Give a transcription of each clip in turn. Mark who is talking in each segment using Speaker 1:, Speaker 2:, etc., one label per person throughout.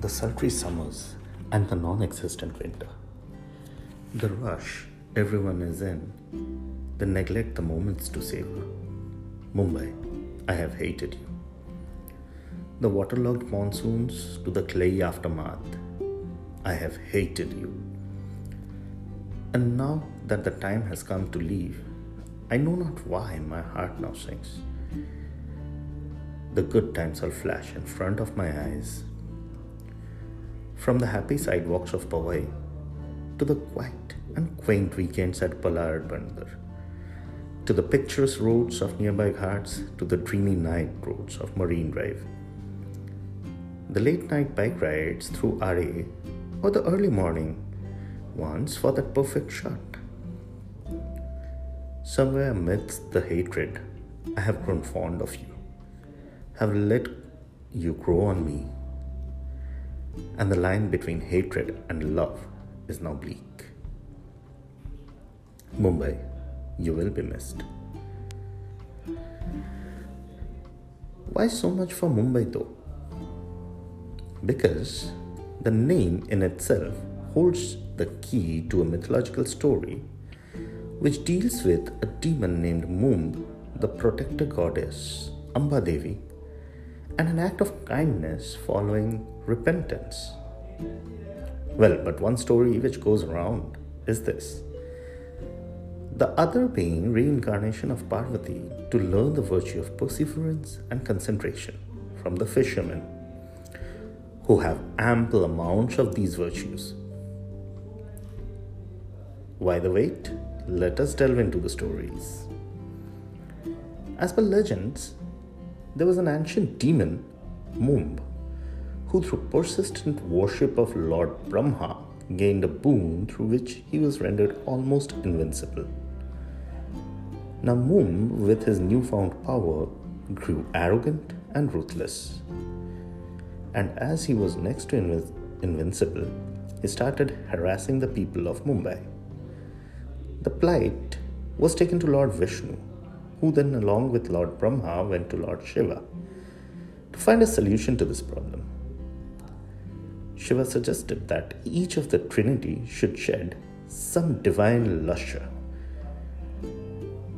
Speaker 1: the sultry summers and the non existent winter. The rush everyone is in, the neglect the moments to savor. Mumbai, I have hated you. The waterlogged monsoons to the clay aftermath, I have hated you. And now that the time has come to leave, I know not why my heart now sinks. The good times will flash in front of my eyes. From the happy sidewalks of Powai to the quiet and quaint weekends at Ballard Bunder, to the picturesque roads of nearby ghats, to the dreamy night roads of Marine Drive. The late night bike rides through Aarey or the early morning ones for that perfect shot. Somewhere amidst the hatred, I have grown fond of you, have let you grow on me, and the line between hatred and love is now bleak. Mumbai, you will be missed. Why so much for Mumbai though? Because the name in itself holds the key to a mythological story which deals with a demon named Mumb, the protector goddess Amba Devi, and an act of kindness following repentance. Well, but one story which goes around is this. The other being reincarnation of Parvati to learn the virtue of perseverance and concentration from the fishermen who have ample amounts of these virtues. Why the wait? let us delve into the stories. As per legends, there was an ancient demon, Mumb, who through persistent worship of Lord Brahma gained a boon through which he was rendered almost invincible. Now, Mumb, with his newfound power, grew arrogant and ruthless. And as he was next to inv- invincible, he started harassing the people of Mumbai. The plight was taken to Lord Vishnu, who then, along with Lord Brahma, went to Lord Shiva to find a solution to this problem. Shiva suggested that each of the Trinity should shed some divine lustre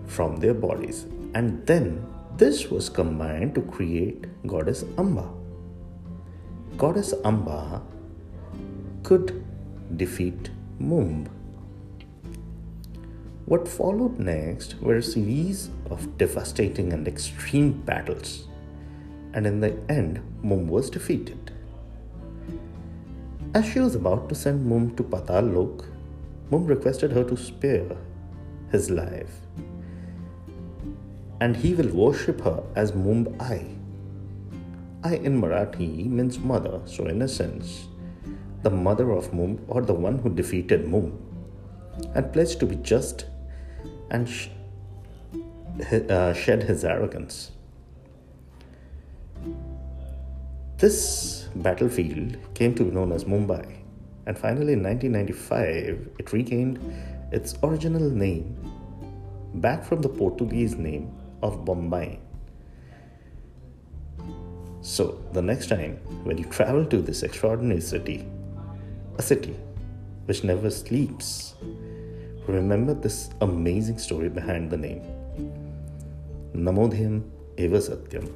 Speaker 1: from their bodies, and then this was combined to create Goddess Amba. Goddess Amba could defeat Mumb what followed next were a series of devastating and extreme battles, and in the end, Mumb was defeated. As she was about to send Mumb to Patal Lok, Mumb requested her to spare his life, and he will worship her as Mumbai. I in Marathi means mother, so in a sense, the mother of Mumb or the one who defeated Mumb, and pledged to be just and sh- uh, shed his arrogance. This battlefield came to be known as Mumbai, and finally in 1995 it regained its original name back from the Portuguese name of Bombay. So, the next time when you travel to this extraordinary city, a city which never sleeps, remember this amazing story behind the name. Namodhyam Eva Satyam.